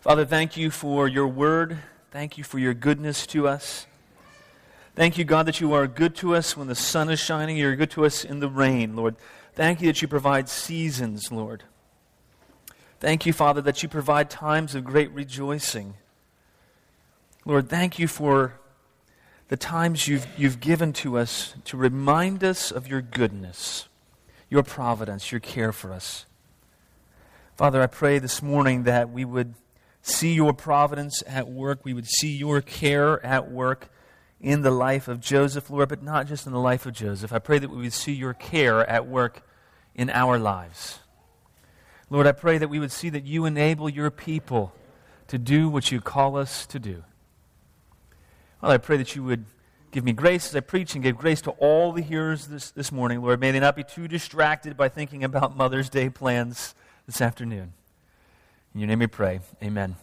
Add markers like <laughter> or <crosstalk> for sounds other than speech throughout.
Father, thank you for your word. Thank you for your goodness to us. Thank you, God, that you are good to us when the sun is shining. You're good to us in the rain, Lord. Thank you that you provide seasons, Lord. Thank you, Father, that you provide times of great rejoicing. Lord, thank you for the times you've, you've given to us to remind us of your goodness, your providence, your care for us. Father, I pray this morning that we would see your providence at work, we would see your care at work in the life of Joseph, Lord, but not just in the life of Joseph. I pray that we would see your care at work in our lives. Lord, I pray that we would see that you enable your people to do what you call us to do. Well, I pray that you would give me grace as I preach and give grace to all the hearers this, this morning, Lord. May they not be too distracted by thinking about Mother's Day plans this afternoon. In your name we pray. Amen.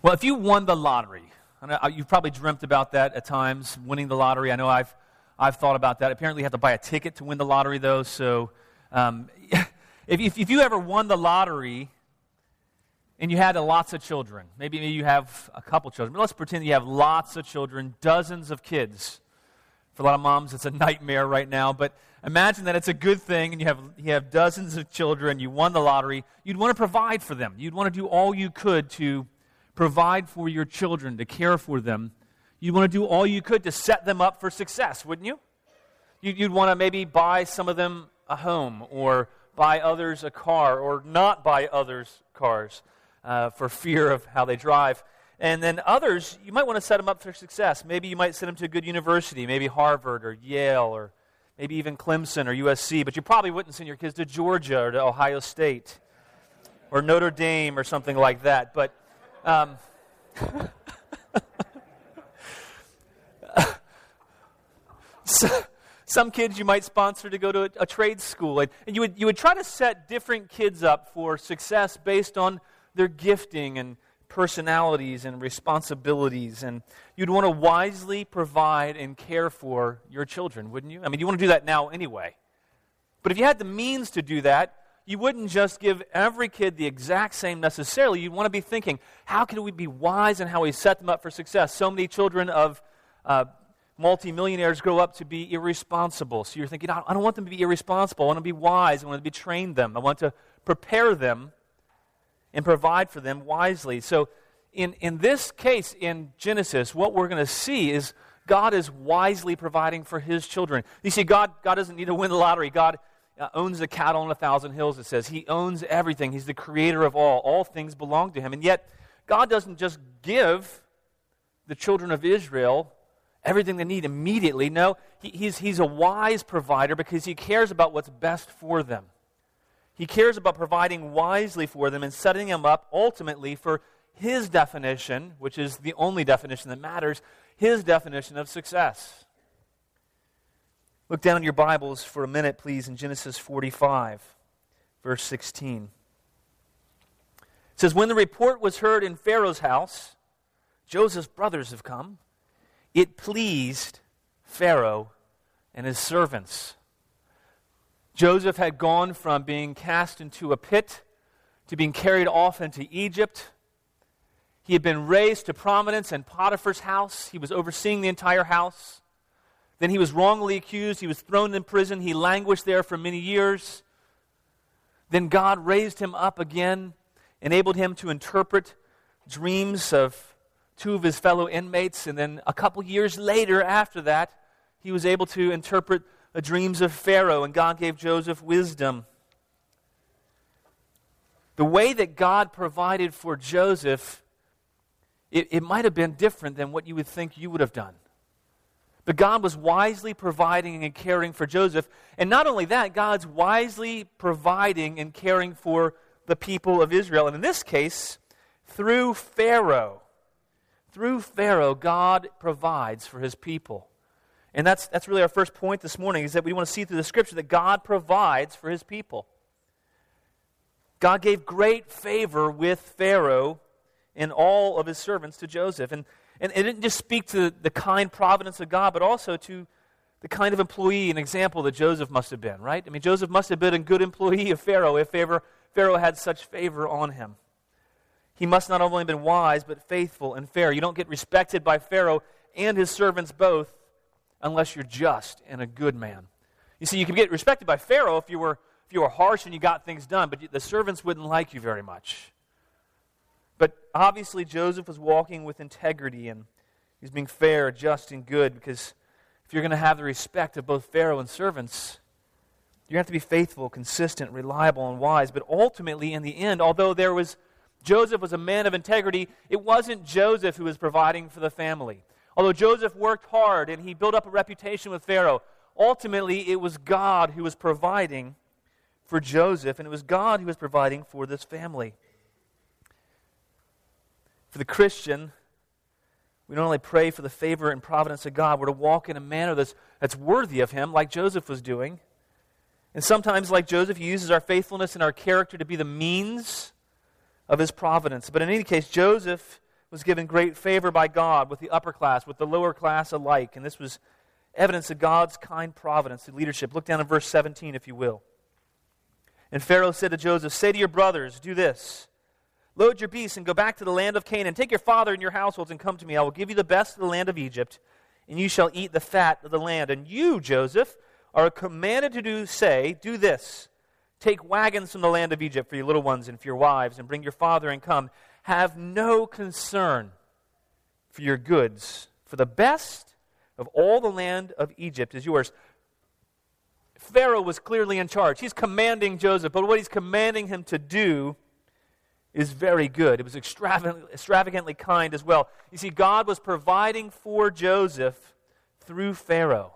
Well, if you won the lottery, uh, you've probably dreamt about that at times, winning the lottery. I know I've, I've thought about that. Apparently, you have to buy a ticket to win the lottery, though. So, um, <laughs> if, if, if, you ever won the lottery and you had lots of children, maybe, maybe you have a couple children, but let's pretend you have lots of children, dozens of kids. For a lot of moms, it's a nightmare right now, but imagine that it's a good thing and you have, you have dozens of children, you won the lottery. You'd want to provide for them. You'd want to do all you could to provide for your children, to care for them, you'd want to do all you could to set them up for success, wouldn't you? You'd want to maybe buy some of them a home or buy others a car or not buy others cars uh, for fear of how they drive. And then others, you might want to set them up for success. Maybe you might send them to a good university, maybe Harvard or Yale or maybe even Clemson or USC, but you probably wouldn't send your kids to Georgia or to Ohio State or Notre Dame or something like that. But um, <laughs> so, some kids you might sponsor to go to a, a trade school, and, and, you, would, you would try to set different kids up for success based on their gifting and personalities and responsibilities. And you'd want to wisely provide and care for your children, wouldn't you? I mean, you want to do that now anyway. But if you had the means to do that, you wouldn't just give every kid the exact same necessarily. You'd want to be thinking, how can we be wise in how we set them up for success? So many children of uh, multimillionaires grow up to be irresponsible. So you're thinking, I don't want them to be irresponsible. I want to be wise. I want to be trained them. I want to prepare them and provide for them wisely. So in, in this case in Genesis, what we're going to see is God is wisely providing for his children. You see, God, God doesn't need to win the lottery. God uh, owns the cattle on a thousand hills, it says. He owns everything. He's the creator of all. All things belong to him. And yet, God doesn't just give the children of Israel everything they need immediately. No, he, he's, he's a wise provider because he cares about what's best for them. He cares about providing wisely for them and setting them up ultimately for his definition, which is the only definition that matters, his definition of success. Look down in your Bibles for a minute, please, in Genesis 45, verse 16. It says, When the report was heard in Pharaoh's house, Joseph's brothers have come, it pleased Pharaoh and his servants. Joseph had gone from being cast into a pit to being carried off into Egypt. He had been raised to prominence in Potiphar's house. He was overseeing the entire house. Then he was wrongly accused. He was thrown in prison. He languished there for many years. Then God raised him up again, enabled him to interpret dreams of two of his fellow inmates. And then a couple years later, after that, he was able to interpret the dreams of Pharaoh, and God gave Joseph wisdom. The way that God provided for Joseph, it, it might have been different than what you would think you would have done. But God was wisely providing and caring for Joseph. And not only that, God's wisely providing and caring for the people of Israel. And in this case, through Pharaoh. Through Pharaoh, God provides for his people. And that's, that's really our first point this morning is that we want to see through the scripture that God provides for his people. God gave great favor with Pharaoh and all of his servants to Joseph. And and it didn't just speak to the kind providence of God, but also to the kind of employee and example that Joseph must have been, right? I mean, Joseph must have been a good employee of Pharaoh if Pharaoh had such favor on him. he must not only have been wise, but faithful and fair. You don't get respected by Pharaoh and his servants both unless you're just and a good man. You see, you can get respected by Pharaoh if you were, if you were harsh and you got things done, but the servants wouldn't like you very much. But obviously, Joseph was walking with integrity and he's being fair, just, and good because if you're going to have the respect of both Pharaoh and servants, you have to be faithful, consistent, reliable, and wise. But ultimately, in the end, although there was Joseph was a man of integrity, it wasn't Joseph who was providing for the family. Although Joseph worked hard and he built up a reputation with Pharaoh, ultimately it was God who was providing for Joseph, and it was God who was providing for this family. For the Christian, we not only pray for the favor and providence of God, we're to walk in a manner that's, that's worthy of Him, like Joseph was doing. And sometimes, like Joseph, He uses our faithfulness and our character to be the means of his providence. But in any case, Joseph was given great favor by God with the upper class, with the lower class alike. And this was evidence of God's kind providence and leadership. Look down in verse 17, if you will. And Pharaoh said to Joseph, Say to your brothers, do this. Load your beasts and go back to the land of Canaan. Take your father and your households and come to me. I will give you the best of the land of Egypt, and you shall eat the fat of the land. And you, Joseph, are commanded to do, say, Do this Take wagons from the land of Egypt for your little ones and for your wives, and bring your father and come. Have no concern for your goods, for the best of all the land of Egypt is yours. Pharaoh was clearly in charge. He's commanding Joseph, but what he's commanding him to do is very good. It was extravagantly, kind as well. You see, God was providing for Joseph through Pharaoh.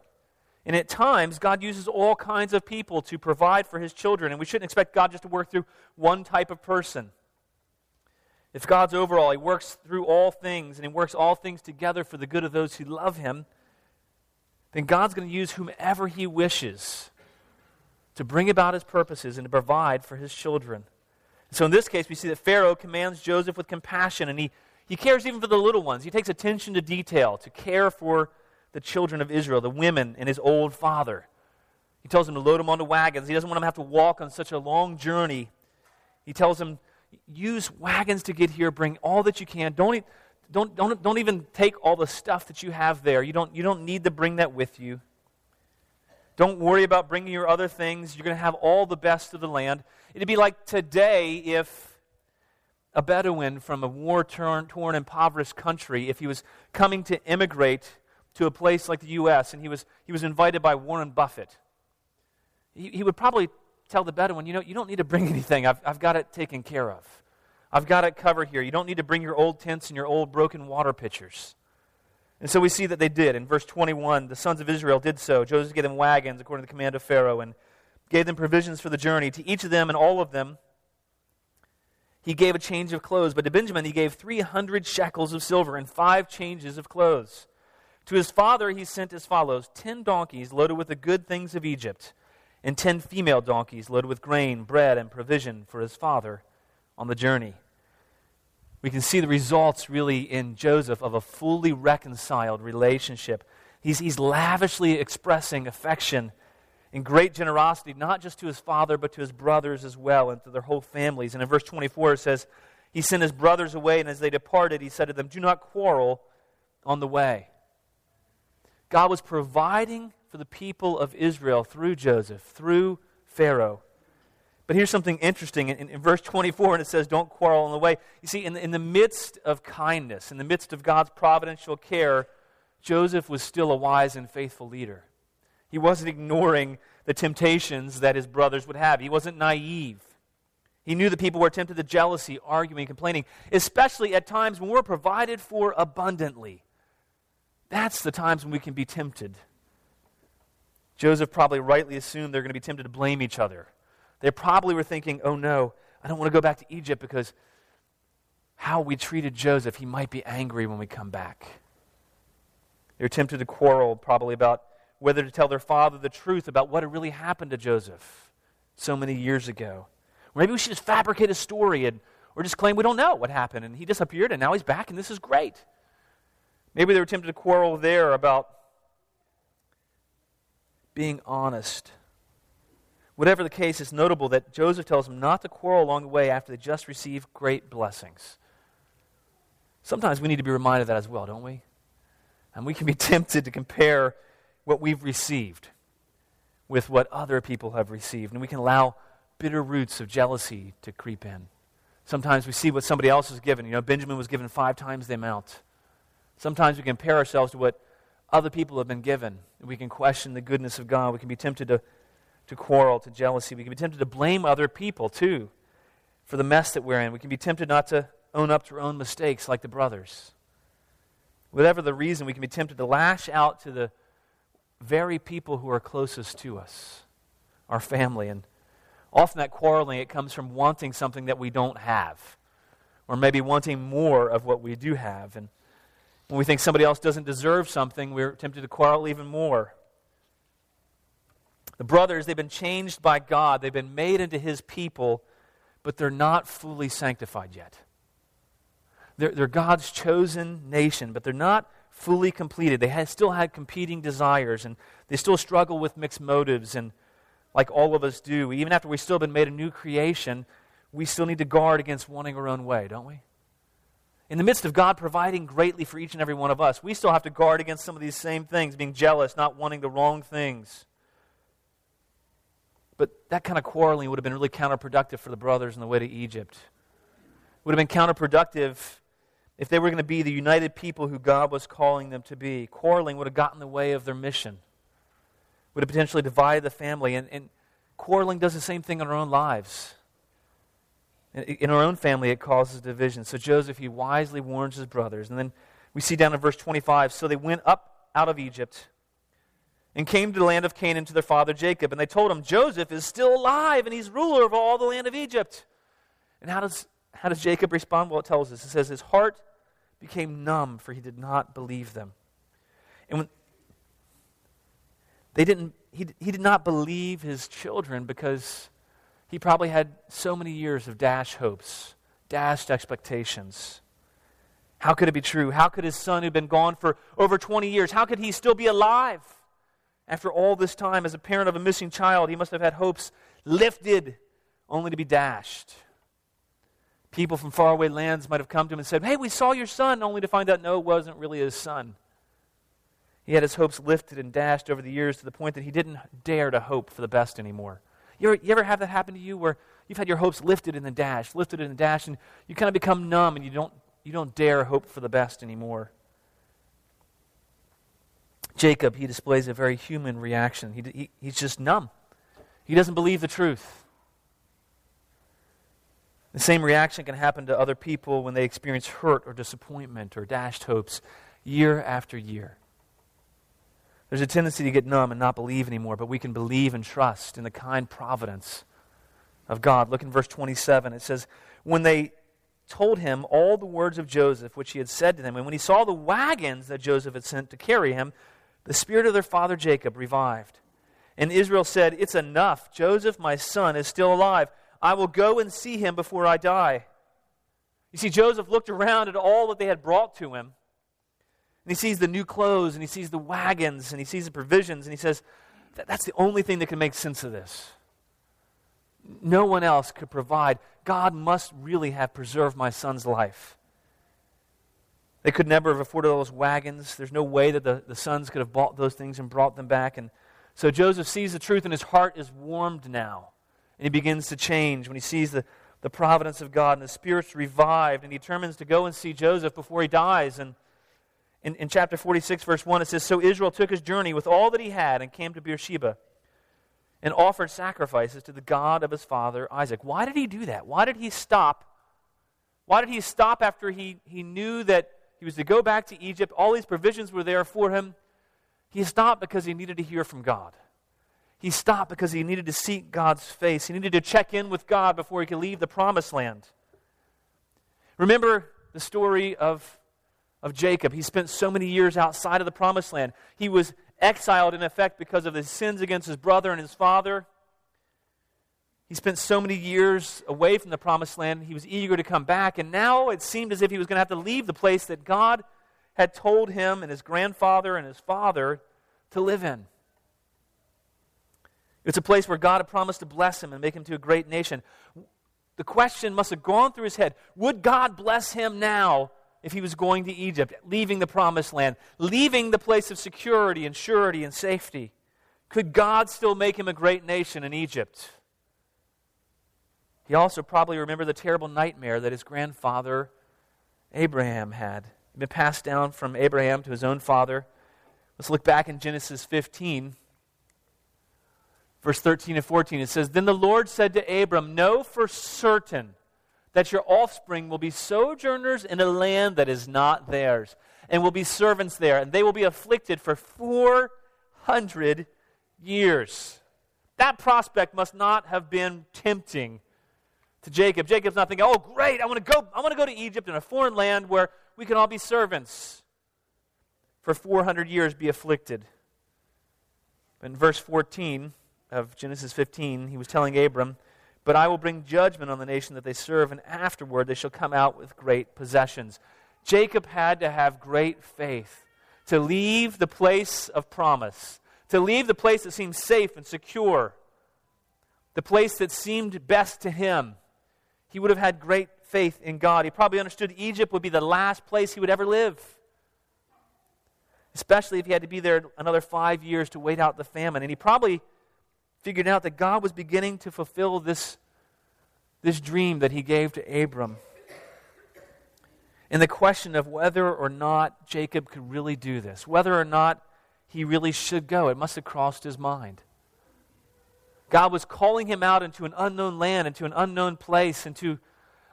And at times, God uses all kinds of people to provide for his children, and we shouldn't expect God just to work through one type of person. If God's overall, he works through all things, and he works all things together for the good of those who love him, then God's going to use whomever he wishes to bring about his purposes and to provide for his children. So in this case, we see that Pharaoh commands Joseph with compassion, and he, he cares even for the little ones. He takes attention to detail to care for the children of Israel, the women, and his old father. He tells them to load them onto wagons. He doesn't want them to have to walk on such a long journey. He tells them, use wagons to get here. Bring all that you can. Don't, don't, don't, don't even take all the stuff that you have there. You don't, you don't need to bring that with you. Don't worry about bringing your other things. You're going to have all the best of the land. It'd be like today if a Bedouin from a war torn, impoverished country, if he was coming to immigrate to a place like the U.S., and he was, he was invited by Warren Buffett. He, he would probably tell the Bedouin, you know, you don't need to bring <laughs> anything. I've, I've got it taken care of. I've got it covered here. You don't need to bring your old tents and your old broken water pitchers. And so we see that they did. In verse 21, the sons of Israel did so. Joseph gave them wagons according to the command of Pharaoh and gave them provisions for the journey. To each of them and all of them, he gave a change of clothes. But to Benjamin, he gave 300 shekels of silver and five changes of clothes. To his father he sent as follows ten donkeys loaded with the good things of Egypt, and ten female donkeys loaded with grain, bread, and provision for his father on the journey. We can see the results really in Joseph of a fully reconciled relationship. He's, he's lavishly expressing affection and great generosity, not just to his father, but to his brothers as well, and to their whole families. And in verse 24, it says, He sent his brothers away, and as they departed, he said to them, Do not quarrel on the way. God was providing for the people of Israel through Joseph, through Pharaoh. But here's something interesting. In, in, verse 24, and it says, Don't quarrel on the way. You see, in the, in the midst of kindness, in the midst of God's providential care, Joseph was still a wise and faithful leader. He wasn't ignoring the temptations that his brothers would have, he wasn't naive. He knew that people were tempted to jealousy, arguing, complaining, especially at times when we're provided for abundantly. That's the times when we can be tempted. Joseph probably rightly assumed they're going to be tempted to blame each other. They probably were thinking, oh no, I don't want to go back to Egypt because how we treated Joseph, he might be angry when we come back. They're tempted to quarrel probably about whether to tell their father the truth about what had really happened to Joseph so many years ago. Maybe we should just fabricate a story and, or just claim we don't know what happened and he disappeared and now he's back and this is great. Maybe they were tempted to quarrel there about being honest. Whatever the case, it's notable that Joseph tells them not to quarrel along the way after they just received great blessings. Sometimes we need to be reminded of that as well, don't we? And we can be <laughs> tempted to compare what we've received with what other people have received. And we can allow bitter roots of jealousy to creep in. Sometimes we see what somebody else is given. You know, Benjamin was given five times the amount. Sometimes we compare ourselves to what other people have been given. We can question the goodness of God. We can be tempted to, to quarrel, to jealousy. We can be tempted to blame other people, too, for the mess that we're in. We can be tempted not to own up to our own mistakes like the brothers. Whatever the reason, we can be tempted to lash out to the very people who are closest to us, our family. And often that quarreling, it comes from wanting something that we don't have, or maybe wanting more of what we do have. And when we think somebody else doesn't deserve something, we're tempted to quarrel even more. The brothers, they've been changed by God, they've been made into His people, but they're not fully sanctified yet. They're, they're God's chosen nation, but they're not fully completed. They still had competing desires, and they still struggle with mixed motives, and like all of us do, even after we've still been made a new creation, we still need to guard against wanting our own way, don't we? In the midst of God providing greatly for each and every one of us, we still have to guard against some of these same things, being jealous, not wanting the wrong things. But that kind of quarreling would have been really counterproductive for the brothers on the way to Egypt. It would have been counterproductive if they were going to be the united people who God was calling them to be. Quarreling would have gotten in the way of their mission, would have potentially divided the family. And, and quarreling does the same thing in our own lives. In our own family, it causes division. So Joseph, he wisely warns his brothers. And then we see down in verse 25 so they went up out of Egypt and came to the land of Canaan to their father Jacob. And they told him, Joseph is still alive, and he's ruler of all the land of Egypt. And how does, how does Jacob respond? Well, it tells us. It says, His heart became numb, for he did not believe them. And when they didn't, he, he did not believe his children because he probably had so many years of dashed hopes, dashed expectations. How could it be true? How could his son, who'd been gone for over 20 years, how could he still be alive? After all this time, as a parent of a missing child, he must have had hopes lifted only to be dashed. People from faraway lands might have come to him and said, Hey, we saw your son, only to find out no, it wasn't really his son. He had his hopes lifted and dashed over the years to the point that he didn't dare to hope for the best anymore. You ever, you ever have that happen to you where you've had your hopes lifted in the dash, lifted in the dash, and you kind of become numb and you don't, you don't dare hope for the best anymore? Jacob, he displays a very human reaction. He, he, he's just numb. He doesn't believe the truth. The same reaction can happen to other people when they experience hurt or disappointment or dashed hopes year after year. There's a tendency to get numb and not believe anymore, but we can believe and trust in the kind providence of God. Look in verse 27. It says, When they told him all the words of Joseph, which he had said to them, and when he saw the wagons that Joseph had sent to carry him, the spirit of their father Jacob revived. And Israel said, It's enough. Joseph, my son, is still alive. I will go and see him before I die. You see, Joseph looked around at all that they had brought to him. And he sees the new clothes, and he sees the wagons, and he sees the provisions, and he says, That's the only thing that can make sense of this. No one else could provide. God must really have preserved my son's life. They could never have afforded all those wagons. There's no way that the, the sons could have bought those things and brought them back. And so Joseph sees the truth, and his heart is warmed now. And he begins to change when he sees the, the providence of God and the spirit's revived and he determines to go and see Joseph before he dies. And in, in chapter 46, verse 1, it says So Israel took his journey with all that he had and came to Beersheba and offered sacrifices to the God of his father Isaac. Why did he do that? Why did he stop? Why did he stop after he, he knew that he was to go back to Egypt? All these provisions were there for him. He stopped because he needed to hear from God. He stopped because he needed to seek God's face. He needed to check in with God before he could leave the promised land. Remember the story of, of Jacob. He spent so many years outside of the promised land. He was exiled, in effect, because of his sins against his brother and his father. He spent so many years away from the promised land. He was eager to come back, and now it seemed as if he was going to have to leave the place that God had told him and his grandfather and his father to live in. It's a place where God had promised to bless him and make him to a great nation. The question must have gone through his head would God bless him now if he was going to Egypt, leaving the promised land, leaving the place of security and surety and safety? Could God still make him a great nation in Egypt? He also probably remembered the terrible nightmare that his grandfather Abraham had. It'd been passed down from Abraham to his own father. Let's look back in Genesis 15, verse 13 and 14. It says, Then the Lord said to Abram, Know for certain that your offspring will be sojourners in a land that is not theirs, and will be servants there, and they will be afflicted for 400 years. That prospect must not have been tempting to Jacob. Jacob's not thinking, oh, great, I want to go, I want to go to Egypt in a foreign land where we can all be servants for 400 years, be afflicted. In verse 14 of Genesis 15, he was telling Abram, But I will bring judgment on the nation that they serve, and afterward they shall come out with great possessions. Jacob had to have great faith to leave the place of promise, to leave the place that seemed safe and secure, the place that seemed best to him, he would have had great faith in God. He probably understood Egypt would be the last place he would ever live, especially if he had to be there another five years to wait out the famine. And he probably figured out that God was beginning to fulfill this, this dream that he gave to Abram. And the question of whether or not Jacob could really do this, whether or not he really should go, it must have crossed his mind. God was calling him out into an unknown land, into an unknown place, into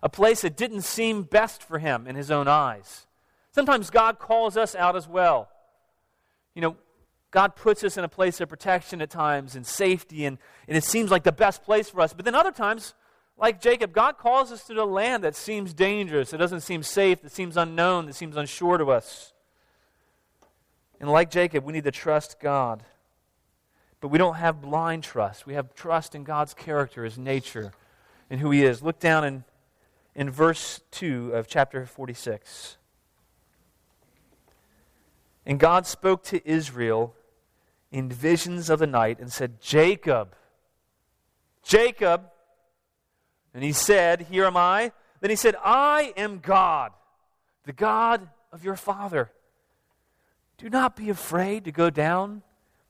a place that didn't seem best for him in his own eyes. Sometimes God calls us out as well. You know, God puts us in a place of protection at times and safety, and, and it seems like the best place for us. But then other times, like Jacob, God calls us to a land that seems dangerous, it doesn't seem safe, that seems unknown, that seems unsure to us. And like Jacob, we need to trust God. But we don't have blind trust. We have trust in God's character, His nature, and who He is. Look down in, in verse 2 of chapter 46. And God spoke to Israel in visions of the night and said, Jacob, Jacob. And he said, Here am I. Then he said, I am God, the God of your father. Do not be afraid to go down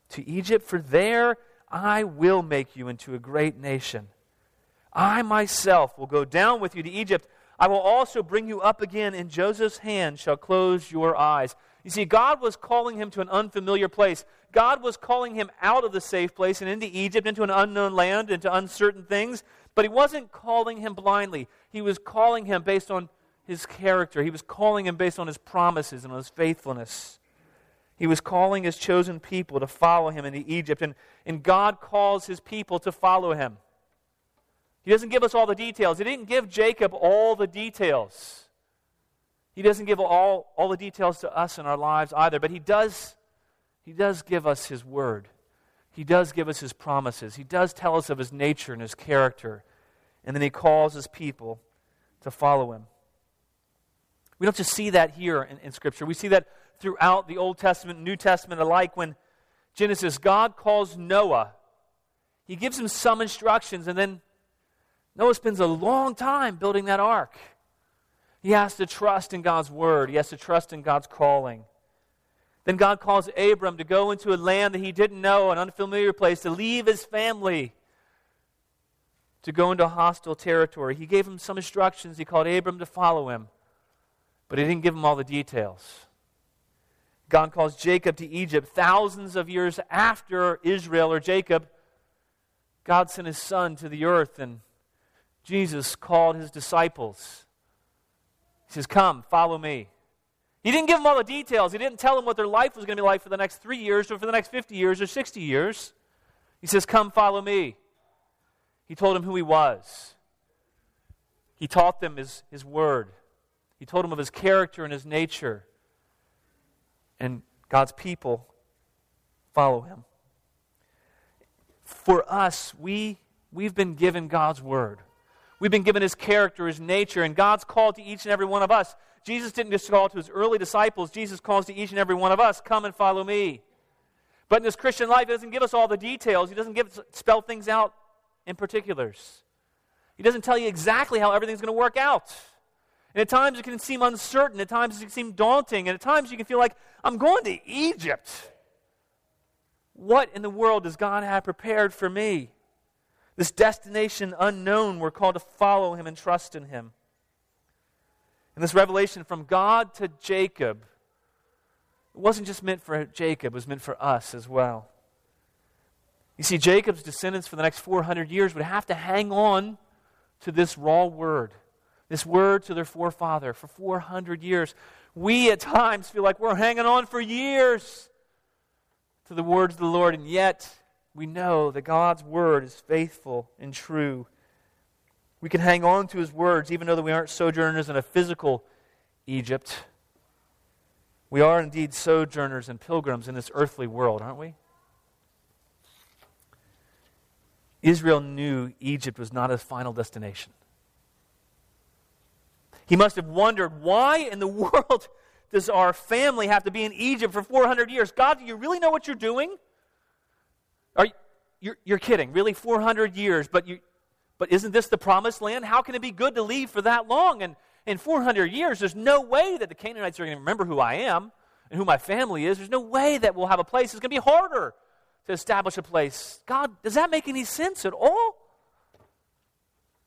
to Egypt, for there I will make you into a great nation. I myself will go down with you to Egypt. I will also bring you up again, and Joseph's hand shall close your eyes. You see, God was calling him to an unfamiliar place. God was calling him out of the safe place and into Egypt, into an unknown land, into uncertain things. But he wasn't calling him blindly. He was calling him based on his character. He was calling him based on his promises and on his faithfulness. He was calling his chosen people to follow him into Egypt, and, and God calls his people to follow him. He doesn't give us all the details. He didn't give Jacob all the details. He doesn't give all, all the details to us in our lives either, but he does, he does give us his word. He does give us his promises. He does tell us of his nature and his character. And then he calls his people to follow him. We don't just see that here in, in Scripture. We see that throughout the Old Testament New Testament alike when Genesis, God calls Noah. He gives him some instructions, and then Noah spends a long time building that ark. He has to trust in God's word, he has to trust in God's calling. Then God calls Abram to go into a land that he didn't know, an unfamiliar place, to leave his family, to go into hostile territory. He gave him some instructions. He called Abram to follow him, but he didn't give him all the details. God calls Jacob to Egypt thousands of years after Israel or Jacob. God sent his son to the earth, and Jesus called his disciples. He says, Come, follow me. He didn't give them all the details. He didn't tell them what their life was going to be like for the next three years or for the next 50 years or 60 years. He says, Come, follow me. He told them who he was. He taught them his, his word. He told them of his character and his nature and God's people follow him. For us, we, we've been given God's word. We've been given his character, his nature, and God's called to each and every one of us. Jesus didn't just call to his early disciples, Jesus calls to each and every one of us, come and follow me. But in this Christian life, he doesn't give us all the details. He doesn't give, spell things out in particulars. He doesn't tell you exactly how everything's going to work out. And at times it can seem uncertain. At times it can seem daunting. And at times you can feel like, I'm going to Egypt. What in the world does God have prepared for me? This destination unknown, we're called to follow him and trust in him. And this revelation from God to Jacob, it wasn't just meant for Jacob, it was meant for us as well. You see, Jacob's descendants for the next 400 years would have to hang on to this raw word, this word to their forefather for 400 years. We at times feel like we're hanging on for years to the words of the Lord, and yet we know that God's word is faithful and true. We can hang on to his words even though we aren't sojourners in a physical Egypt. We are indeed sojourners and pilgrims in this earthly world, aren't we? Israel knew Egypt was not his final destination. He must have wondered why in the <laughs> world does our family have to be in Egypt for 400 years? God, do you really know what you're doing? Are you, you're, you're kidding. Really, 400 years, but, you, but isn't this the promised land? How can it be good to leave for that long? And in 400 years, there's no way that the Canaanites are going to remember who I am and who my family is. There's no way that we'll have a place. It's going to be harder to establish a place. God, does that make any sense at all?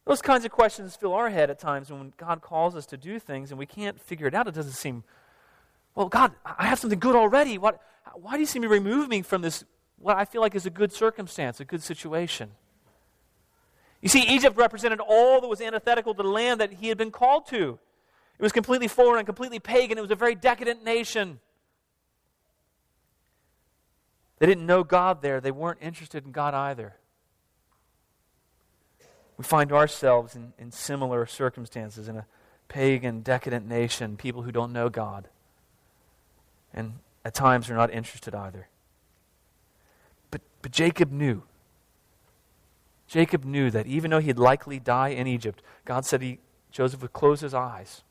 Those kinds of questions fill our head at times when God calls us to do things and we can't figure it out. It doesn't seem, well, God, I have something good already. What, why do you seem to remove me from this, what I feel like is a good circumstance, a good situation? You see, Egypt represented all that was antithetical to the land that he had been called to. It was completely foreign and completely pagan. It was a very decadent nation. They didn't know God there. They weren't interested in God either. We find ourselves in, in similar circumstances in a pagan, decadent nation, people who don't know God. And at times are not interested either. But, but Jacob knew. Jacob knew that even though he'd likely die in Egypt, God said he, Joseph would close his eyes.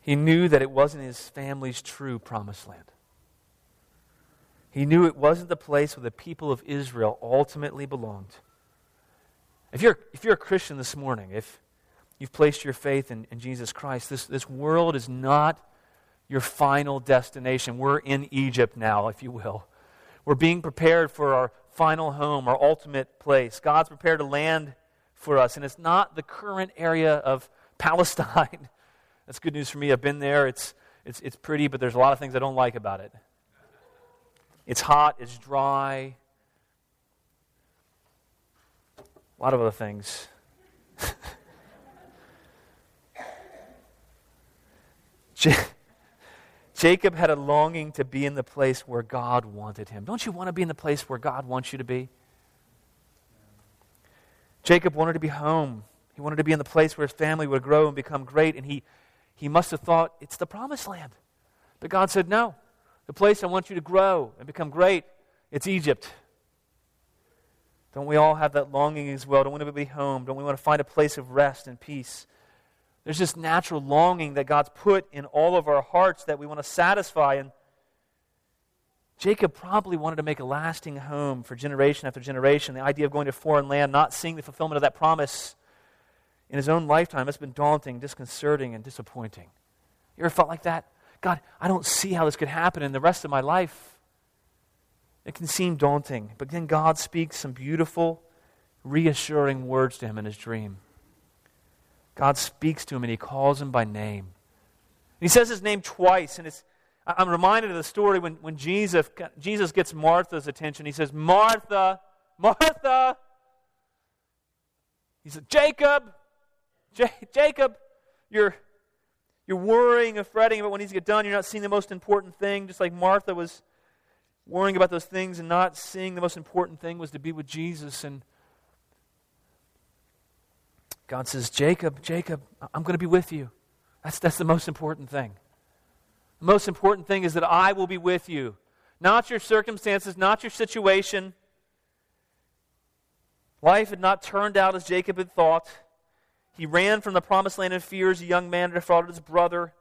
He knew that it wasn't his family's true promised land. He knew it wasn't the place where the people of Israel ultimately belonged. If you're, if you're a Christian this morning, if you've placed your faith in, in Jesus Christ, this, this world is not your final destination. We're in Egypt now, if you will. We're being prepared for our final home, our ultimate place. God's prepared a land for us, and it's not the current area of <laughs> Palestine. That's good news for me. I've been there. It's, it's, it's pretty, but there's a lot of things I don't like about it. It's hot, it's dry. A lot of other things. <laughs> Jacob had a longing to be in the place where God wanted him. Don't you want to be in the place where God wants you to be? Jacob wanted to be home. He wanted to be in the place where his family would grow and become great, and he, he must have thought it's the promised land. But God said, No. The place I want you to grow and become great, it's Egypt. Don't we all have that longing as well? Don't we want to be home? Don't we want to find a place of rest and peace? There's this natural longing that God's put in all of our hearts that we want to satisfy. And Jacob probably wanted to make a lasting home for generation after generation. The idea of going to foreign land, not seeing the fulfillment of that promise in his own lifetime, has been daunting, disconcerting, and disappointing. You ever felt like that? God, I don't see how this could happen in the rest of my life. It can seem daunting, but then God speaks some beautiful, reassuring words to him in his dream. God speaks to him and he calls him by name. he says his name twice, and it's, I'm reminded of the story when, when Jesus, Jesus gets Martha's attention. He says, Martha, Martha. He said, Jacob, J- Jacob, you're, you're worrying and fretting about needs to get done. You're not seeing the most important thing, just like Martha was worrying about those things and not seeing the most important thing was to be with Jesus. And God says, Jacob, Jacob, I'm going to be with you. That's, that's the most important thing. The most important thing is that I will be with you, not your circumstances, not your situation. Life had not turned out as Jacob had thought. He ran from the promised land in fear as a young man and defrauded his brother.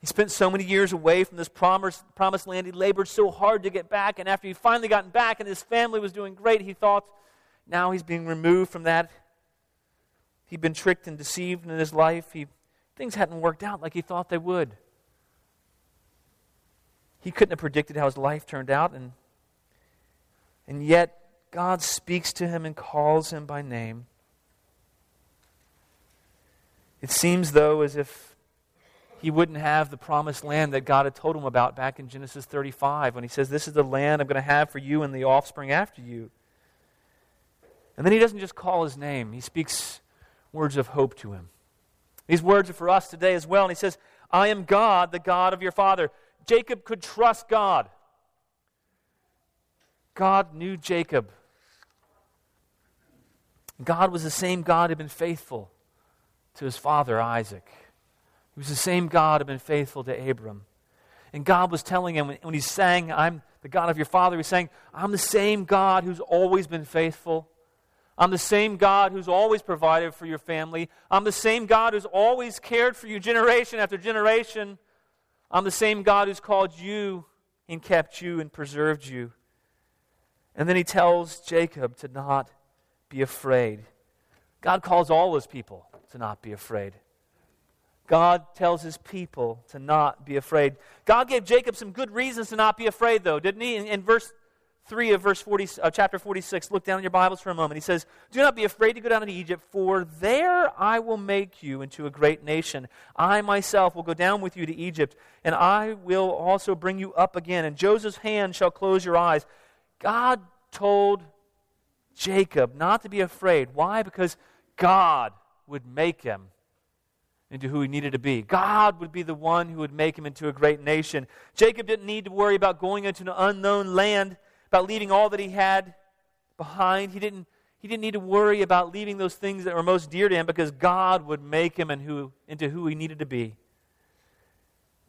He spent so many years away from this promised, promised land. He labored so hard to get back. And after he finally gotten back and his family was doing great, he thought, now he's being removed from that. He'd been tricked and deceived in his life. He, things hadn't worked out like he thought they would. He couldn't have predicted how his life turned out, and, and yet God speaks to him and calls him by name. It seems, though, as if he wouldn't have the promised land that God had told him about back in Genesis 35 when he says, This is the land I'm going to have for you and the offspring after you. And then he doesn't just call his name, he speaks words of hope to him. These words are for us today as well. And he says, I am God, the God of your father. Jacob could trust God. God knew Jacob. God was the same God who had been faithful to his father Isaac. He was the same God who had been faithful to Abram. And God was telling him when, he's saying, I'm the God of your father, he's saying, I'm the same God who's always been faithful. I'm the same God who's always provided for your family. I'm the same God who's always cared for you generation after generation. I'm the same God who's called you and kept you and preserved you. And then he tells Jacob to not be afraid. God calls all his people to not be afraid. God tells his people to not be afraid. God gave Jacob some good reasons to not be afraid, though, didn't he? In, in verse 3 of verse 40, uh, chapter 46, look down in your Bibles for a moment. He says, Do not be afraid to go down into Egypt, for there I will make you into a great nation. I myself will go down with you to Egypt, and I will also bring you up again, and Joseph's hand shall close your eyes. God told Jacob not to be afraid. Why? Because God would make him into who he needed to be. God would be the one who would make him into a great nation. Jacob didn't need to worry about going into an unknown land, about leaving all that he had behind. He didn't, he didn't need to worry about leaving those things that were most dear to him because God would make him and who, into who he needed to be.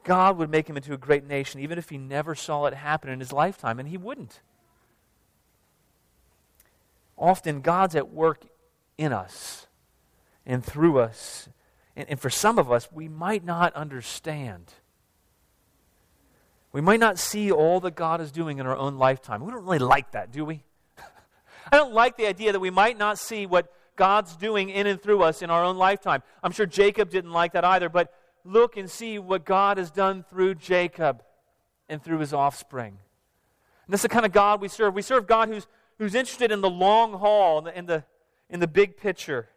God would make him into a great nation, even if he never saw it happen in his lifetime, and he wouldn't. Often, God's at work in us and through us and, and for some of us, we might not understand. We might not see all that God is doing in our own lifetime. We don't really like that, do we? <laughs> I don't like the idea that we might not see what God's doing in and through us in our own lifetime. I'm sure Jacob didn't like that either, but look and see what God has done through Jacob and through his offspring. And that's the kind of God we serve. We serve God who's, who's interested in the long haul, in the, in the, in the big picture.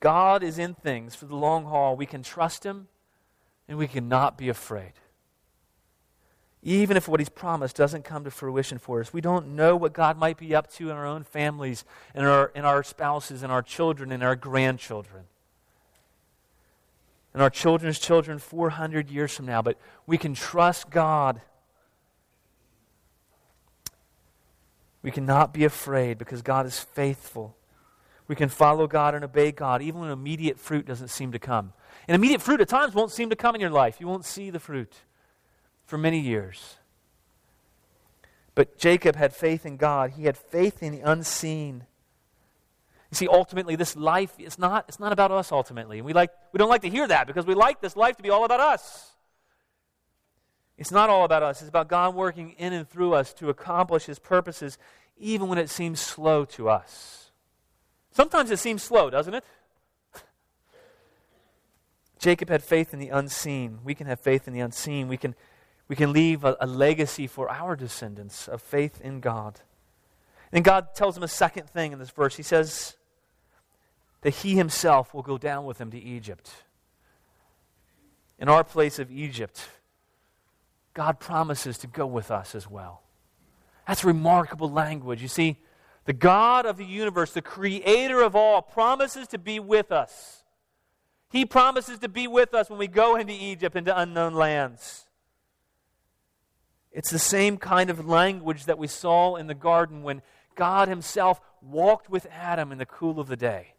God is in things for the long haul. We can trust Him and we cannot be afraid. Even if what He's promised doesn't come to fruition for us, we don't know what God might be up to in our own families, in our, in our spouses, in our children, in our grandchildren, and our children's children 400 years from now. But we can trust God. We cannot be afraid because God is faithful. We can follow God and obey God even when immediate fruit doesn't seem to come. And immediate fruit at times won't seem to come in your life. You won't see the fruit for many years. But Jacob had faith in God, he had faith in the unseen. You see, ultimately, this life is not, it's not about us ultimately. And we, like, we don't like to hear that because we like this life to be all about us. It's not all about us. It's about God working in and through us to accomplish his purposes, even when it seems slow to us. Sometimes it seems slow, doesn't it? Jacob had faith in the unseen. We can have faith in the unseen. We can, we can leave a, a legacy for our descendants of faith in God. And God tells him a second thing in this verse. He says that he himself will go down with him to Egypt. In our place of Egypt, God promises to go with us as well. That's remarkable language. You see, the God of the universe, the creator of all, promises to be with us. He promises to be with us when we go into Egypt, into unknown lands. It's the same kind of language that we saw in the garden when God Himself walked with Adam in the cool of the day.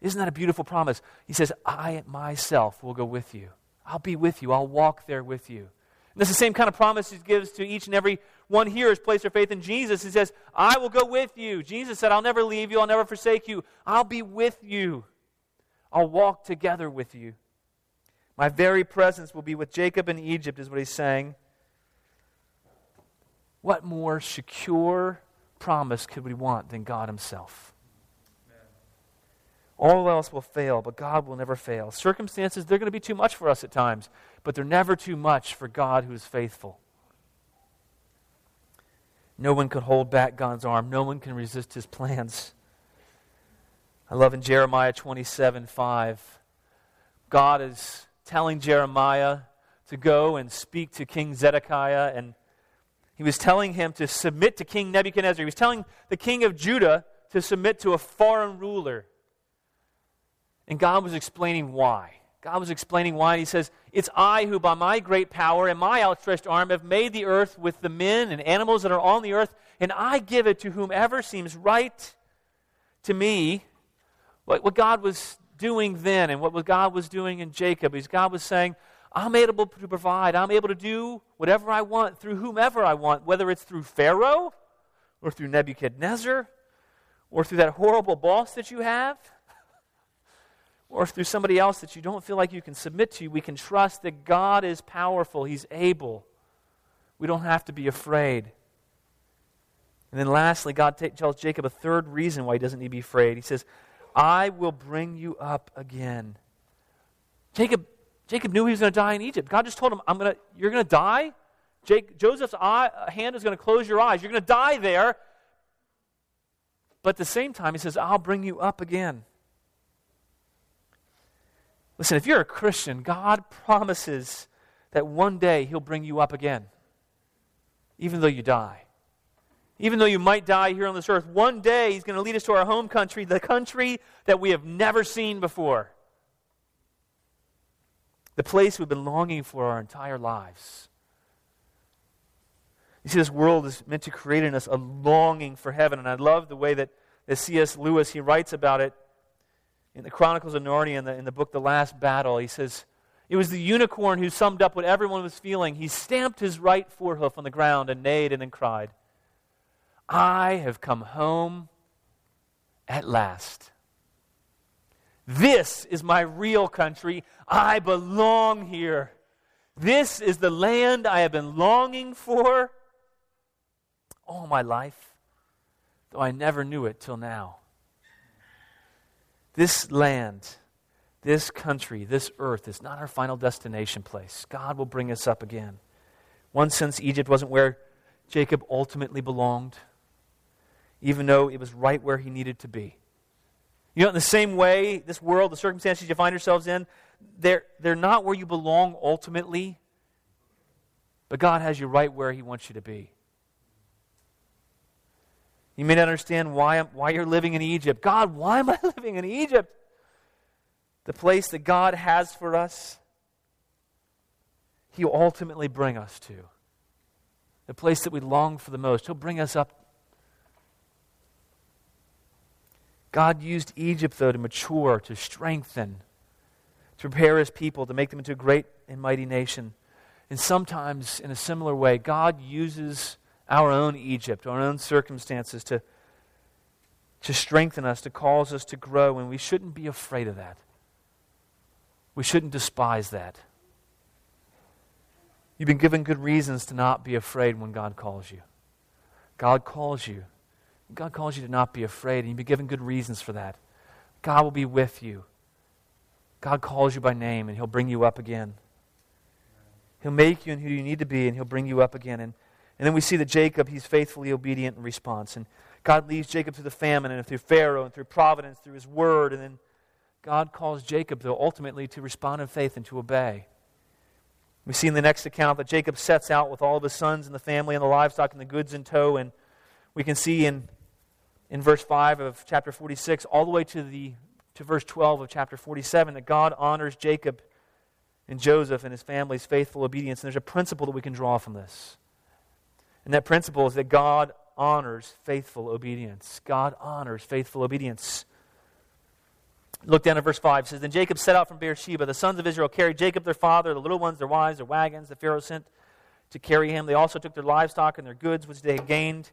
Isn't that a beautiful promise? He says, I myself will go with you. I'll be with you. I'll walk there with you. And that's the same kind of promise He gives to each and every one here has placed their faith in Jesus. He says, I will go with you. Jesus said, I'll never leave you, I'll never forsake you. I'll be with you. I'll walk together with you. My very presence will be with Jacob in Egypt, is what he's saying. What more secure promise could we want than God Himself? All else will fail, but God will never fail. Circumstances, they're going to be too much for us at times, but they're never too much for God who is faithful. No one can hold back God's arm, no one can resist his plans. I love in Jeremiah 27 5, God is telling Jeremiah to go and speak to King Zedekiah, and he was telling him to submit to King Nebuchadnezzar. He was telling the king of Judah to submit to a foreign ruler. And God was explaining why. God was explaining why. He says, It's I who, by my great power and my outstretched arm, have made the earth with the men and animals that are on the earth, and I give it to whomever seems right to me. What, what God was doing then and what God was doing in Jacob is God was saying, I'm able to provide. I'm able to do whatever I want through whomever I want, whether it's through Pharaoh or through Nebuchadnezzar or through that horrible boss that you have <laughs> or through somebody else that you don't feel like you can submit to. We can trust that God is powerful, He's able. We don't have to be afraid. And then lastly, God t- tells Jacob a third reason why he doesn't need to be afraid. He says, I will bring you up again. Jacob, Jacob knew he was going to die in Egypt. God just told him, I'm gonna, You're going to die. Jake, Joseph's eye, hand is going to close your eyes. You're going to die there. But at the same time, he says, I'll bring you up again. Listen, if you're a Christian, God promises that one day he'll bring you up again, even though you die. Even though you might die here on this earth, one day He's going to lead us to our home country, the country that we have never seen before. The place we've been longing for our entire lives. You see, this world is meant to create in us a longing for heaven. And I love the way that, that C.S. Lewis, he writes about it in the Chronicles of Narnia in the, in the book The Last Battle. He says, It was the unicorn who summed up what everyone was feeling. He stamped his right forehoof on the ground and neighed and then cried. I have come home at last. This is my real country. I belong here. This is the land I have been longing for all my life, though I never knew it till now. This land, this country, this earth is not our final destination place. God will bring us up again. One sense, Egypt wasn't where Jacob ultimately belonged even though it was right where he needed to be. You know, in the same way, this world, the circumstances you find yourselves in, they're, they're not where you belong ultimately, but God has you right where He wants you to be. You may not understand why, I'm, why you're living in Egypt. God, why am I <laughs> living in Egypt? The place that God has for us, He'll ultimately bring us to. The place that we long for the most. He'll bring us up God used Egypt, though, to mature, to strengthen, to prepare his people, to make them into a great and mighty nation. And sometimes, in a similar way, God uses our own Egypt, our own circumstances, to, to strengthen us, to cause us to grow, and we shouldn't be afraid of that. We shouldn't despise that. You've been given good reasons to not be afraid when God calls you. God calls you God calls you to not be afraid, and you'll be given good reasons for that. God will be with you. God calls you by name, and He'll bring you up again. He'll make you and who you need to be, and He'll bring you up again. And, and then we see that Jacob, he's faithfully obedient in response. And God leads Jacob through the famine, and through Pharaoh, and through providence, through His word. And then God calls Jacob, though, ultimately to respond in faith and to obey. We see in the next account that Jacob sets out with all of his sons and the family and the livestock and the goods in tow. And we can see in in verse 5 of chapter 46 all the way to, the, to verse 12 of chapter 47 that God honors Jacob and Joseph and his family's faithful obedience. And there's a principle that we can draw from this. And that principle is that God honors faithful obedience. God honors faithful obedience. Look down at verse 5. It says, Then Jacob set out from Beersheba. The sons of Israel carried Jacob their father, the little ones, their wives, their wagons, the Pharaoh sent to carry him. They also took their livestock and their goods, which they had gained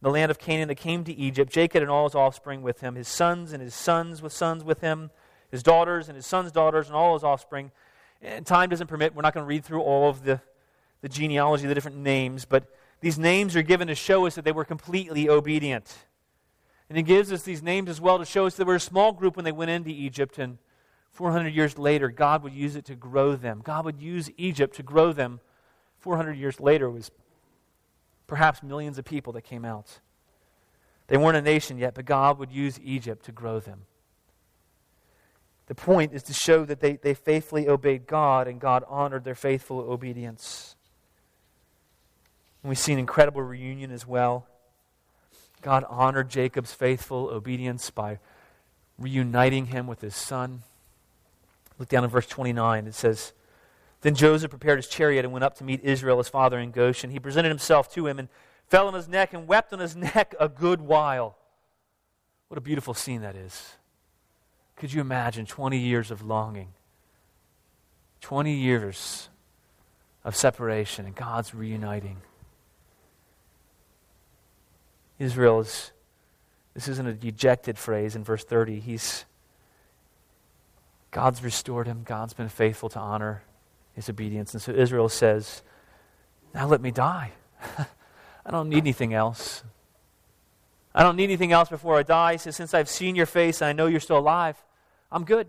the land of Canaan, they came to Egypt, Jacob and all his offspring with him, his sons and his sons with sons with him, his daughters and his sons' daughters, and all his offspring. And time doesn't permit, we're not going to read through all of the, the genealogy, the different names, but these names are given to show us that they were completely obedient. And he gives us these names as well to show us that they were a small group when they went into Egypt. And 400 years later, God would use it to grow them. God would use Egypt to grow them. 400 years later was perhaps millions of people that came out. They weren't a nation yet, but God would use Egypt to grow them. The point is to show that they, they faithfully obeyed God and God honored their faithful obedience. And we see an incredible reunion as well. God honored Jacob's faithful obedience by reuniting him with his son. Look down in verse 29. It says, Then Joseph prepared his chariot and went up to meet Israel, his father, in Goshen. He presented himself to him and fell on his neck and wept on his <laughs> neck a good while. What a beautiful scene that is. Could you imagine 20 years of longing? 20 years of separation and God's reuniting. Israel is, this isn't a dejected phrase in verse 30. He's, God's restored him. God's been faithful to honor his obedience. And so Israel says, Now let me die. <laughs> I don't need anything else. I don't need anything else before I die. He says, Since I've seen your face and I know you're still alive, I'm good.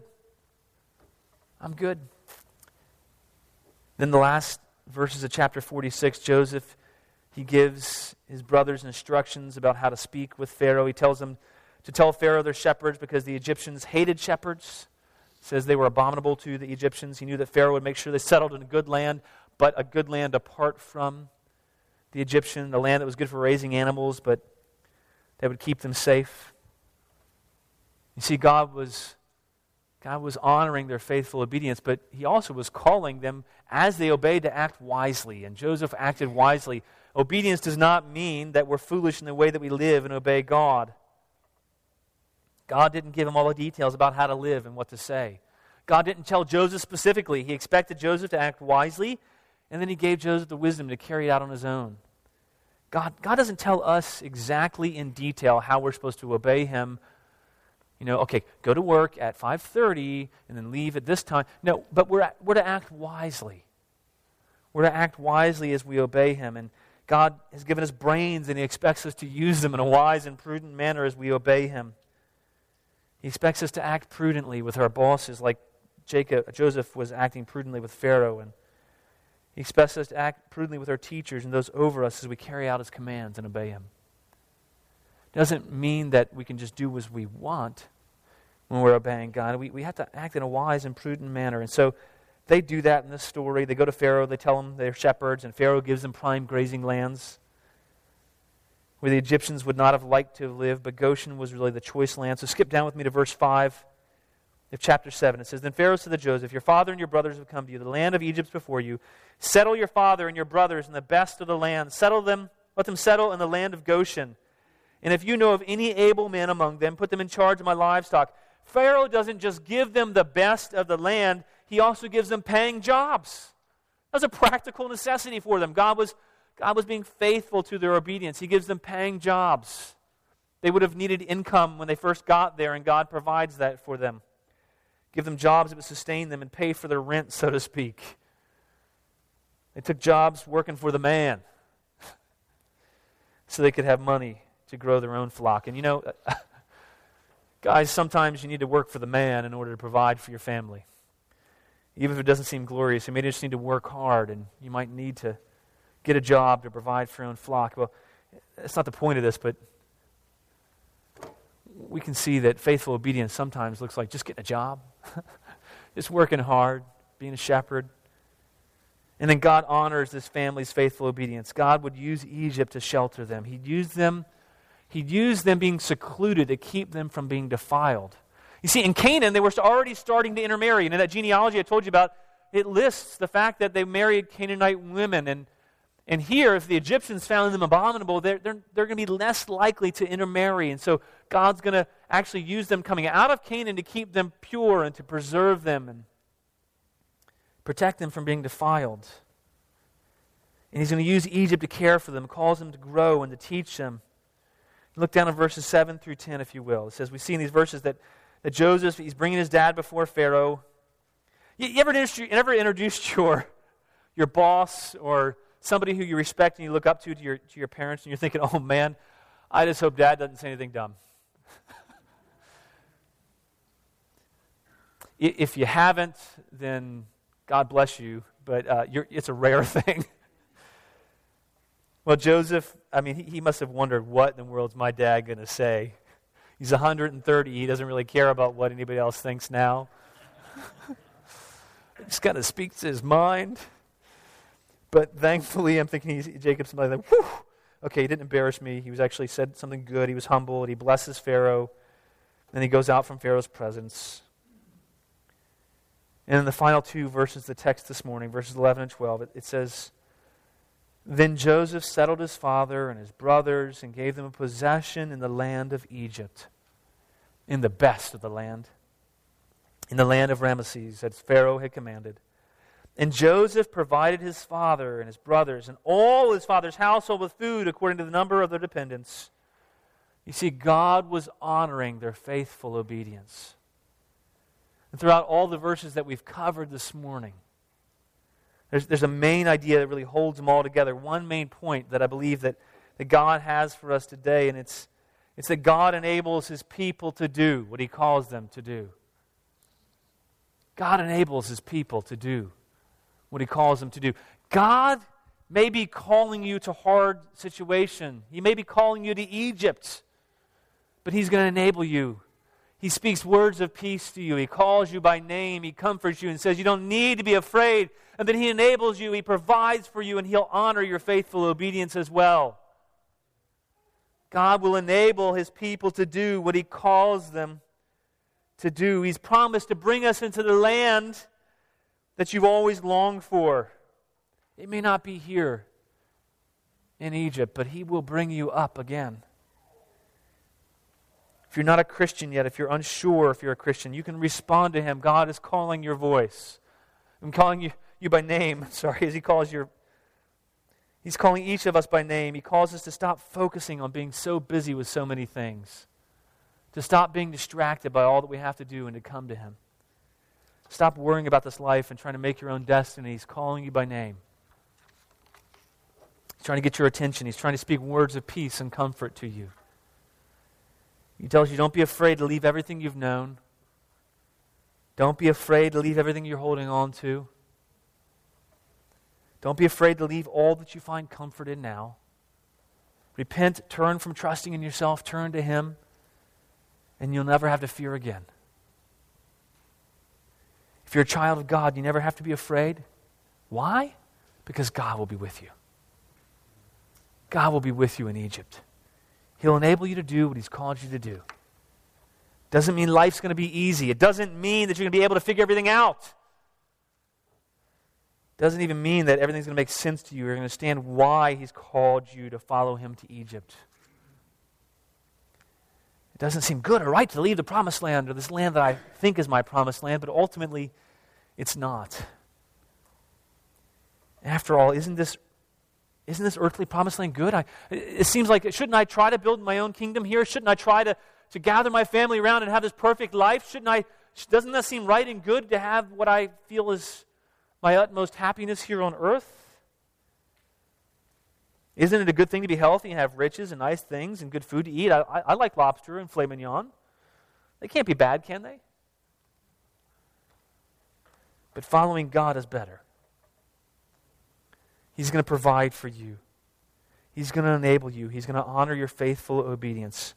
I'm good. Then the last verses of chapter 46, Joseph, he gives his brothers instructions about how to speak with Pharaoh. He tells them to tell Pharaoh they're shepherds because the Egyptians hated shepherds. Says they were abominable to the Egyptians. He knew that Pharaoh would make sure they settled in a good land, but a good land apart from the Egyptian, the land that was good for raising animals, but that would keep them safe. You see, God was God was honoring their faithful obedience, but he also was calling them as they obeyed to act wisely. And Joseph acted wisely. Obedience does not mean that we're foolish in the way that we live and obey God. God didn't give him all the details about how to live and what to say. God didn't tell Joseph specifically. He expected Joseph to act wisely, and then he gave Joseph the wisdom to carry it out on his own. God, God doesn't tell us exactly in detail how we're supposed to obey him you know, okay, go to work at 5:30 and then leave at this time. No, but we're we're to act wisely. We're to act wisely as we obey him and God has given us brains and he expects us to use them in a wise and prudent manner as we obey him. He expects us to act prudently with our bosses like Jacob Joseph was acting prudently with Pharaoh and he expects us to act prudently with our teachers and those over us as we carry out his commands and obey him doesn't mean that we can just do as we want when we're obeying God. We, we have to act in a wise and prudent manner. And so they do that in this story. They go to Pharaoh, they tell him they're shepherds, and Pharaoh gives them prime grazing lands where the Egyptians would not have liked to live, but Goshen was really the choice land. So skip down with me to verse 5 of chapter 7. It says, Then Pharaoh said to Joseph, Your father and your brothers have come to you. The land of Egypt's before you. Settle your father and your brothers in the best of the land. Settle them, let them settle in the land of Goshen. And if you know of any able men among them, put them in charge of my livestock. Pharaoh doesn't just give them the best of the land, he also gives them paying jobs. That's a practical necessity for them. God was, God was being faithful to their obedience. He gives them paying jobs. They would have needed income when they first got there, and God provides that for them. Give them jobs that would sustain them and pay for their rent, so to speak. They took jobs working for the man <laughs> so they could have money to grow their own flock. And you know, <laughs> guys, sometimes you need to work for the man in order to provide for your family. Even if it doesn't seem glorious, you may just need to work hard and you might need to get a job to provide for your own flock. Well, that's not the point of this, but we can see that faithful obedience sometimes looks like just getting a job, <laughs> just working hard, being a shepherd. And then God honors this family's faithful obedience. God would use Egypt to shelter them. He'd use them he used them being secluded to keep them from being defiled. You see, in Canaan, they were already starting to intermarry. And in that genealogy I told you about, it lists the fact that they married Canaanite women. And, and here, if the Egyptians found them abominable, they're, they're, they're going to be less likely to intermarry. And so God's going to actually use them coming out of Canaan to keep them pure and to preserve them and protect them from being defiled. And He's going to use Egypt to care for them, cause them to grow and to teach them. Look down at verses 7 through 10, if you will. It says, we see in these verses that, that Joseph, he's bringing his dad before Pharaoh. You, you ever, you ever introduced <laughs> your, your boss or somebody who you respect and you look up to to your, to your parents and you're thinking, oh man, I just hope dad doesn't say anything dumb. <laughs> if you haven't, then God bless you, but uh, it's a rare <laughs> thing. well, Joseph, I mean, he, he must have wondered, what in the world is my dad going to say? He's 130. He doesn't really care about what anybody else thinks now. He just kind of speaks his mind. But thankfully, I'm thinking he's, Jacob's somebody like, whew, okay, he didn't embarrass me. He was actually said something good. He was humble. And he blesses Pharaoh. And he goes out from Pharaoh's presence. And in the final two verses of the text this morning, verses 11 and 12, it, it says, Then Joseph settled his father and his brothers and gave them a possession in the land of Egypt, in the best of the land, in the land of Ramesses, as Pharaoh had commanded. And Joseph provided his father and his brothers and all his father's household with food according to the number of their dependents. You see, God was honoring their faithful obedience. And throughout all the verses that we've covered this morning, there's, there's a main idea that really holds them all together. One main point that I believe that, that God has for us today, and it's, it's that God enables his people to do what he calls them to do. God enables his people to do what he calls them to do. God may be calling you to hard situation. He may be calling you to Egypt, but he's going to enable you he speaks words of peace to you. He calls you by name. He comforts you and says you don't need to be afraid. And then He enables you. He provides for you, and He'll honor your faithful obedience as well. God will enable His people to do what He calls them to do. He's promised to bring us into the land that you've always longed for. It may not be here in Egypt, but He will bring you up again. If you're not a Christian yet, if you're unsure if you're a Christian, you can respond to him. God is calling your voice. I'm calling you, you by name, <laughs> sorry, as he calls your He's calling each of us by name. He calls us to stop focusing on being so busy with so many things. To stop being distracted by all that we have to do and to come to him. Stop worrying about this life and trying to make your own destiny. He's calling you by name. He's trying to get your attention. He's trying to speak words of peace and comfort to you. He tells you don't be afraid to leave everything you've known. Don't be afraid to leave everything you're holding on to. Don't be afraid to leave all that you find comfort in now. Repent, turn from trusting in yourself, turn to Him, and you'll never have to fear again. If you're a child of God, you never have to be afraid. Why? Because God will be with you. God will be with you in Egypt. He'll enable you to do what He's called you to do. Doesn't mean life's going to be easy. It doesn't mean that you're going to be able to figure everything out. Doesn't even mean that everything's going to make sense to you. You're going to understand why He's called you to follow Him to Egypt. It doesn't seem good or right to leave the promised land or this land that I think is my promised land, but ultimately, it's not. After all, isn't this isn't this earthly promised land good? I, it seems like, shouldn't I try to build my own kingdom here? Shouldn't I try to, to gather my family around and have this perfect life? Shouldn't I, doesn't that seem right and good to have what I feel is my utmost happiness here on earth? Isn't it a good thing to be healthy and have riches and nice things and good food to eat? I, I, I like lobster and filet mignon. They can't be bad, can they? But following God is better. He's going to provide for you. He's going to enable you. He's going to honor your faithful obedience.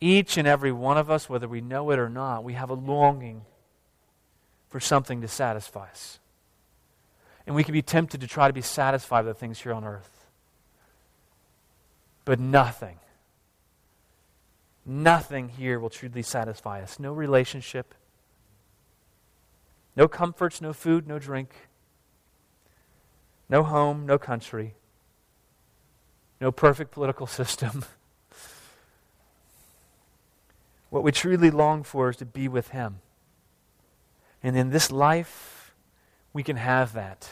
Each and every one of us, whether we know it or not, we have a longing for something to satisfy us. And we can be tempted to try to be satisfied with the things here on earth. But nothing, nothing here will truly satisfy us. No relationship, no comforts, no food, no drink no home, no country, no perfect political <laughs> system. what we truly long for is to be with Him. And in this life, we can have that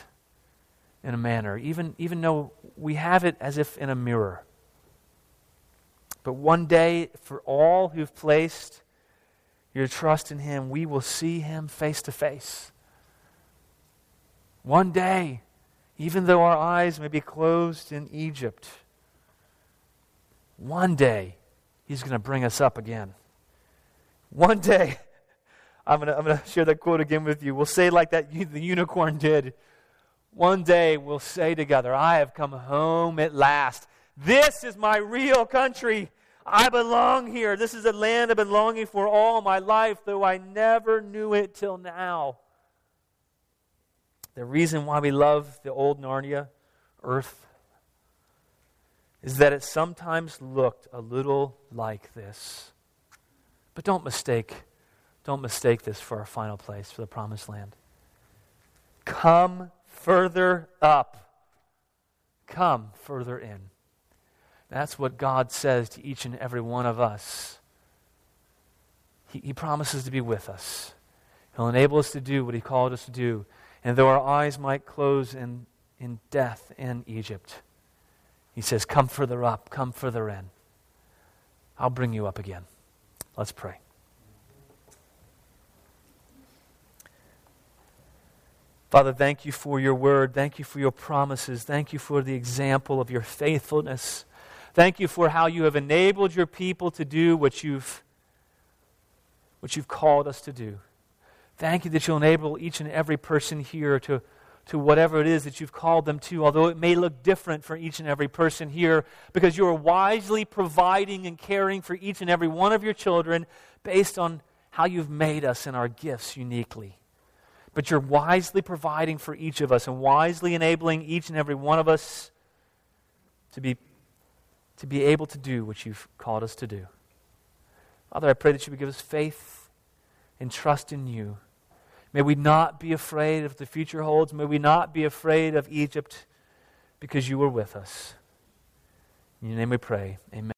in a manner, even, even though we have it as if in a mirror. But one day, for all who've placed your trust in Him, we will see Him face to face. One day, even though our eyes may be closed in Egypt, one day He's going to bring us up again. One day, <laughs> I'm going to I'm to share that quote again with you. We'll say like that the unicorn did. One day we'll say together, I have come home at last. This is my real country. I belong here. This is a land I've been longing for all my life, though I never knew it till now. The reason why we love the old Narnia, Earth, is that it sometimes looked a little like this. But don't mistake, don't mistake this for our final place, for the promised land. Come further up. Come further in. That's what God says to each and every one of us. He, he promises to be with us. He'll enable us to do what He called us to do. And though our eyes might close in, in death in Egypt, He says, Come further up, come further in. I'll bring you up again. Let's pray. Father, thank you for your word. Thank you for your promises. Thank you for the example of your faithfulness. Thank you for how you have enabled your people to do what you've, what you've called us to do. Thank you that you'll enable each and every person here to, to whatever it is that you've called them to, although it may look different for each and every person here, because you are wisely providing and caring for each and every one of your children based on how you've made us and our gifts uniquely but you're wisely providing for each of us and wisely enabling each and every one of us to be, to be able to do what you've called us to do. Father, I pray that you would give us faith and trust in you. May we not be afraid of the future holds. May we not be afraid of Egypt because you were with us. In your name we pray. Amen.